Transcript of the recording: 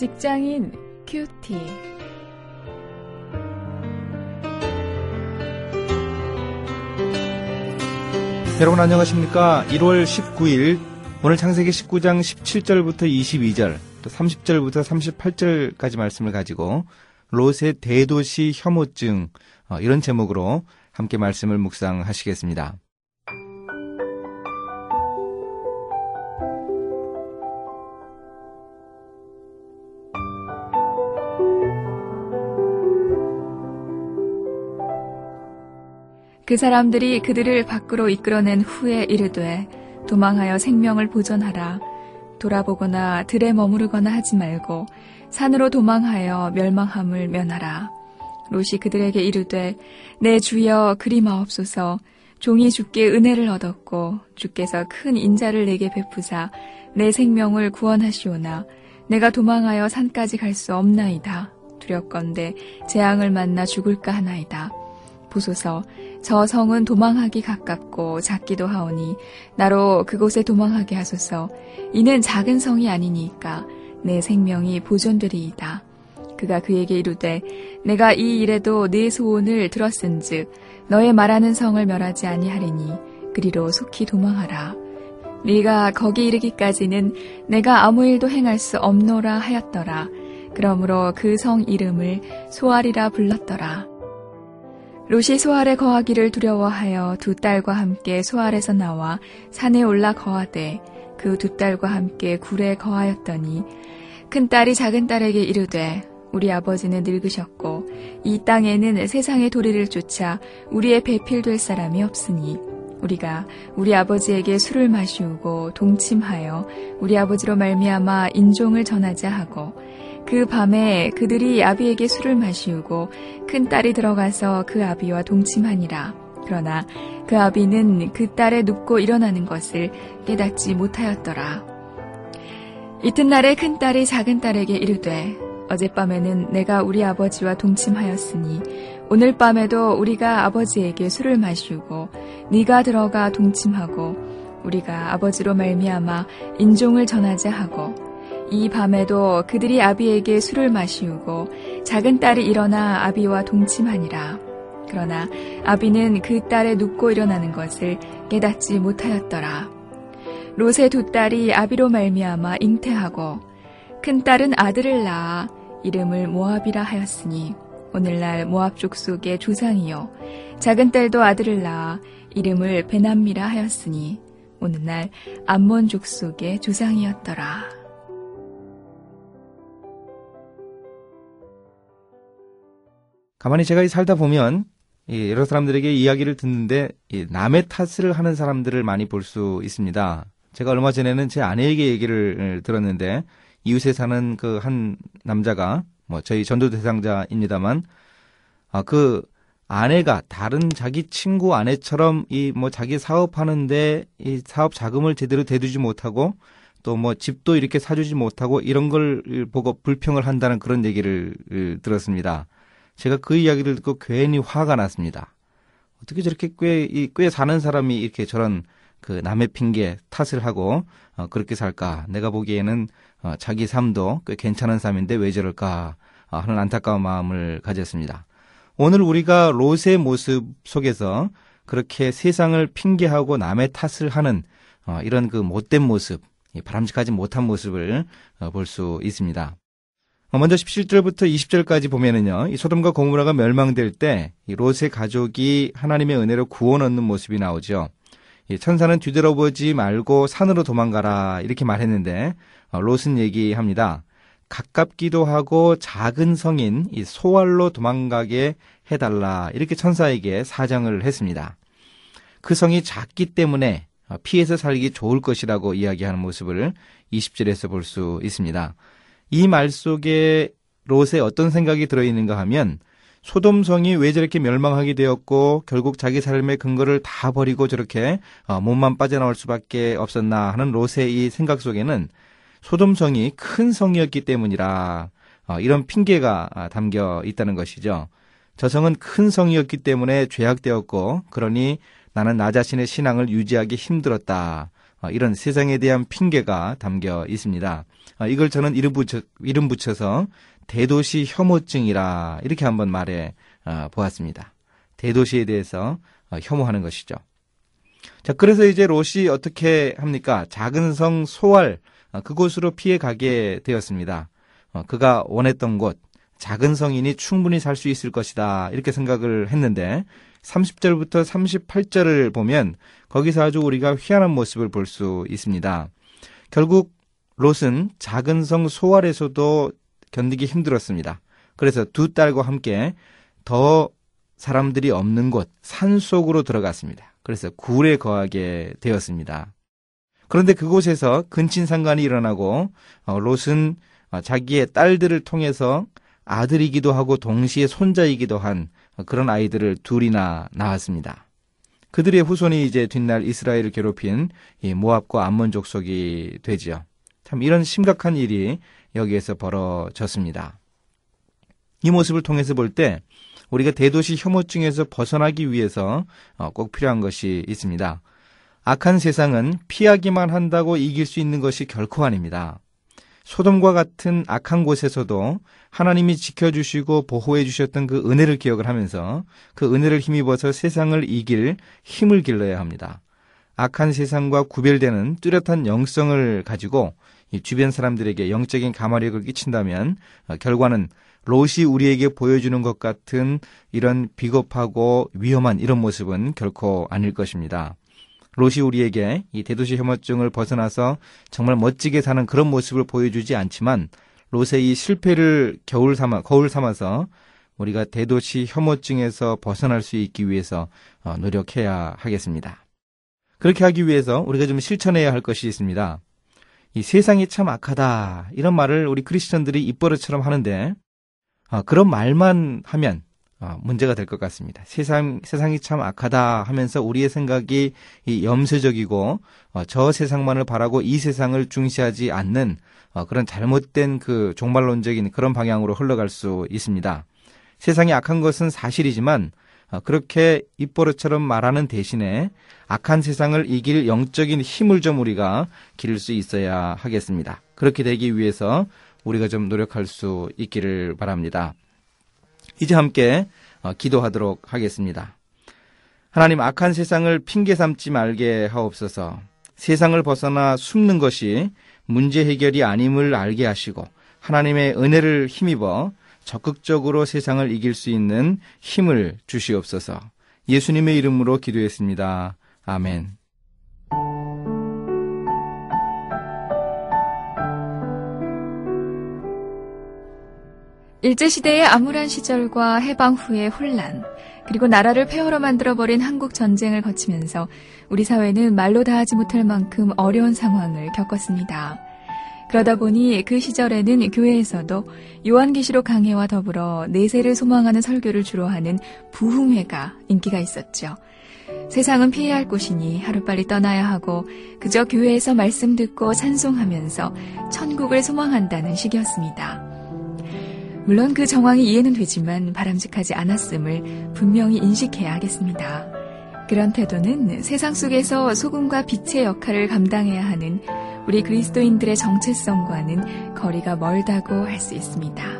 직장인 큐티. 여러분 안녕하십니까? 1월 19일 오늘 창세기 19장 17절부터 22절 또 30절부터 38절까지 말씀을 가지고 롯의 대도시 혐오증 어, 이런 제목으로 함께 말씀을 묵상하시겠습니다. 그 사람들이 그들을 밖으로 이끌어낸 후에 이르되 도망하여 생명을 보존하라. 돌아보거나 들에 머무르거나 하지 말고 산으로 도망하여 멸망함을 면하라. 롯이 그들에게 이르되 내 주여 그리 마옵소서 종이 주께 은혜를 얻었고 주께서 큰 인자를 내게 베푸사 내 생명을 구원하시오나 내가 도망하여 산까지 갈 수 없나이다. 두렵건대 재앙을 만나 죽을까 하나이다. 보소서 저 성은 도망하기 가깝고 작기도 하오니 나로 그곳에 도망하게 하소서 이는 작은 성이 아니니까 내 생명이 보존되리이다. 그가 그에게 이르되 내가 이 일에도 네 소원을 들었은즉 너의 말하는 성을 멸하지 아니하리니 그리로 속히 도망하라. 네가 거기 이르기까지는 내가 아무 일도 행할 수 없노라 하였더라. 그러므로 그 성 이름을 소알이라 불렀더라. 롯이 소알에 거하기를 두려워하여 두 딸과 함께 소알에서 나와 산에 올라 거하되 그 두 딸과 함께 굴에 거하였더니 큰 딸이 작은 딸에게 이르되 우리 아버지는 늙으셨고 이 땅에는 세상의 도리를 쫓아 우리의 배필될 사람이 없으니 우리가 우리 아버지에게 술을 마시우고 동침하여 우리 아버지로 말미암아 인종을 전하자 하고 그 밤에 그들이 아비에게 술을 마시우고 큰 딸이 들어가서 그 아비와 동침하니라. 그러나 그 아비는 그 딸의 눕고 일어나는 것을 깨닫지 못하였더라. 이튿날에 큰 딸이 작은 딸에게 이르되 어젯밤에는 내가 우리 아버지와 동침하였으니 오늘 밤에도 우리가 아버지에게 술을 마시우고 네가 들어가 동침하고 우리가 아버지로 말미암아 인종을 전하자 하고 이 밤에도 그들이 아비에게 술을 마시우고 작은 딸이 일어나 아비와 동침하니라. 그러나 아비는 그 딸의 눕고 일어나는 것을 깨닫지 못하였더라. 롯의 두 딸이 아비로 말미암아 잉태하고 큰 딸은 아들을 낳아 이름을 모압이라 하였으니 오늘날 모압 족속의 조상이요 작은 딸도 아들을 낳아 이름을 베남미라 하였으니 오늘날 암몬 족속의 조상이었더라. 가만히 제가 살다 보면 여러 사람들에게 이야기를 듣는데 남의 탓을 하는 사람들을 많이 볼 수 있습니다. 제가 얼마 전에는 제 아내에게 얘기를 들었는데 이웃에 사는 그 한 남자가 뭐 저희 전도 대상자입니다만 아 그 아내가 다른 자기 친구 아내처럼 이 뭐 자기 사업하는데 이 사업 자금을 제대로 대두지 못하고 또 뭐 집도 이렇게 사주지 못하고 이런 걸 보고 불평을 한다는 그런 얘기를 들었습니다. 제가 그 이야기를 듣고 괜히 화가 났습니다. 어떻게 저렇게 꽤, 이, 꽤 사는 사람이 이렇게 저런 그 남의 핑계 탓을 하고 어, 그렇게 살까? 내가 보기에는 어, 자기 삶도 꽤 괜찮은 삶인데 왜 저럴까? 어, 하는 안타까운 마음을 가졌습니다. 오늘 우리가 롯의 모습 속에서 그렇게 세상을 핑계하고 남의 탓을 하는 어, 이런 그 못된 모습, 바람직하지 못한 모습을 어, 볼수 있습니다. 어, 먼저 17절부터 20절까지 보면은요, 이 소돔과 고무라가 멸망될 때, 이 롯의 가족이 하나님의 은혜로 구원 얻는 모습이 나오죠. 이 천사는 뒤돌아보지 말고 산으로 도망가라, 이렇게 말했는데, 어, 롯은 얘기합니다. 가깝기도 하고 작은 성인 이 소알로 도망가게 해달라, 이렇게 천사에게 사정을 했습니다. 그 성이 작기 때문에 어, 피해서 살기 좋을 것이라고 이야기하는 모습을 20절에서 볼 수 있습니다. 이 말 속에 롯의 어떤 생각이 들어있는가 하면 소돔성이 왜 저렇게 멸망하게 되었고 결국 자기 삶의 근거를 다 버리고 저렇게 어, 몸만 빠져나올 수밖에 없었나 하는 롯의 이 생각 속에는 소돔성이 큰 성이었기 때문이라 어, 이런 핑계가 아, 담겨 있다는 것이죠. 저 성은 큰 성이었기 때문에 죄악되었고 그러니 나는 나 자신의 신앙을 유지하기 힘들었다. 어, 이런 세상에 대한 핑계가 담겨 있습니다. 어, 이걸 저는 이름, 붙여, 이름 붙여서 대도시 혐오증이라 이렇게 한번 말해 어, 보았습니다. 대도시에 대해서 혐오하는 것이죠. 자, 그래서 이제 롯이 어떻게 합니까? 작은 성 소알, 그곳으로 피해 가게 되었습니다. 그가 원했던 곳, 작은 성인이 충분히 살 수 있을 것이다. 이렇게 생각을 했는데, 30절부터 38절을 보면 거기서 아주 우리가 희한한 모습을 볼 수 있습니다. 결국 롯은 작은 성 소알에서도 견디기 힘들었습니다. 그래서 두 딸과 함께 더 사람들이 없는 곳, 산 속으로 들어갔습니다. 그래서 굴에 거하게 되었습니다. 그런데 그곳에서 근친상간이 일어나고 어, 롯은 어, 자기의 딸들을 통해서 아들이기도 하고 동시에 손자이기도 한 그런 아이들을 둘이나 낳았습니다. 그들의 후손이 이제 뒷날 이스라엘을 괴롭힌 모압과 암몬 족속이 되지요. 참 이런 심각한 일이 여기에서 벌어졌습니다. 이 모습을 통해서 볼 때 우리가 대도시 혐오증에서 벗어나기 위해서 어, 꼭 필요한 것이 있습니다. 악한 세상은 피하기만 한다고 이길 수 있는 것이 결코 아닙니다. 소돔과 같은 악한 곳에서도 하나님이 지켜주시고 보호해 주셨던 그 은혜를 기억을 하면서 그 은혜를 힘입어서 세상을 이길 힘을 길러야 합니다. 악한 세상과 구별되는 뚜렷한 영성을 가지고 주변 사람들에게 영적인 가마력을 끼친다면 어, 결과는 롯이 우리에게 보여주는 것 같은 이런 비겁하고 위험한 이런 모습은 결코 아닐 것입니다. 롯이 우리에게 이 대도시 혐오증을 벗어나서 정말 멋지게 사는 그런 모습을 보여주지 않지만 롯의 이 실패를 겨울 삼아 거울 삼아서 우리가 대도시 혐오증에서 벗어날 수 있기 위해서 어, 노력해야 하겠습니다. 그렇게 하기 위해서 우리가 좀 실천해야 할 것이 있습니다. 이 세상이 참 악하다 이런 말을 우리 크리스천들이 입버릇처럼 하는데 어, 그런 말만 하면 어, 문제가 될 것 같습니다. 세상, 세상이 참 악하다 하면서 우리의 생각이 이 염세적이고, 어, 저 세상만을 바라고 이 세상을 중시하지 않는 어, 그런 잘못된 그 종말론적인 그런 방향으로 흘러갈 수 있습니다. 세상이 악한 것은 사실이지만, 어, 그렇게 입버릇처럼 말하는 대신에 악한 세상을 이길 영적인 힘을 좀 우리가 기를 수 있어야 하겠습니다. 그렇게 되기 위해서 우리가 좀 노력할 수 있기를 바랍니다. 이제 함께 어, 기도하도록 하겠습니다. 하나님 악한 세상을 핑계 삼지 말게 하옵소서. 세상을 벗어나 숨는 것이 문제 해결이 아님을 알게 하시고 하나님의 은혜를 힘입어 적극적으로 세상을 이길 수 있는 힘을 주시옵소서. 예수님의 이름으로 기도했습니다. 아멘. 일제시대의 암울한 시절과 해방 후의 혼란, 그리고 나라를 폐허로 만들어버린 한국 전쟁을 거치면서 우리 사회는 말로 다 하지 못할 만큼 어려운 상황을 겪었습니다. 그러다 보니 그 시절에는 교회에서도 요한계시록 강해와 더불어 내세를 소망하는 설교를 주로 하는 부흥회가 인기가 있었죠. 세상은 피해야 할 곳이니 하루빨리 떠나야 하고 그저 교회에서 말씀 듣고 찬송하면서 천국을 소망한다는 시기였습니다. 물론 그 정황이 이해는 되지만 바람직하지 않았음을 분명히 인식해야 하겠습니다. 그런 태도는 세상 속에서 소금과 빛의 역할을 감당해야 하는 우리 그리스도인들의 정체성과는 거리가 멀다고 할 수 있습니다.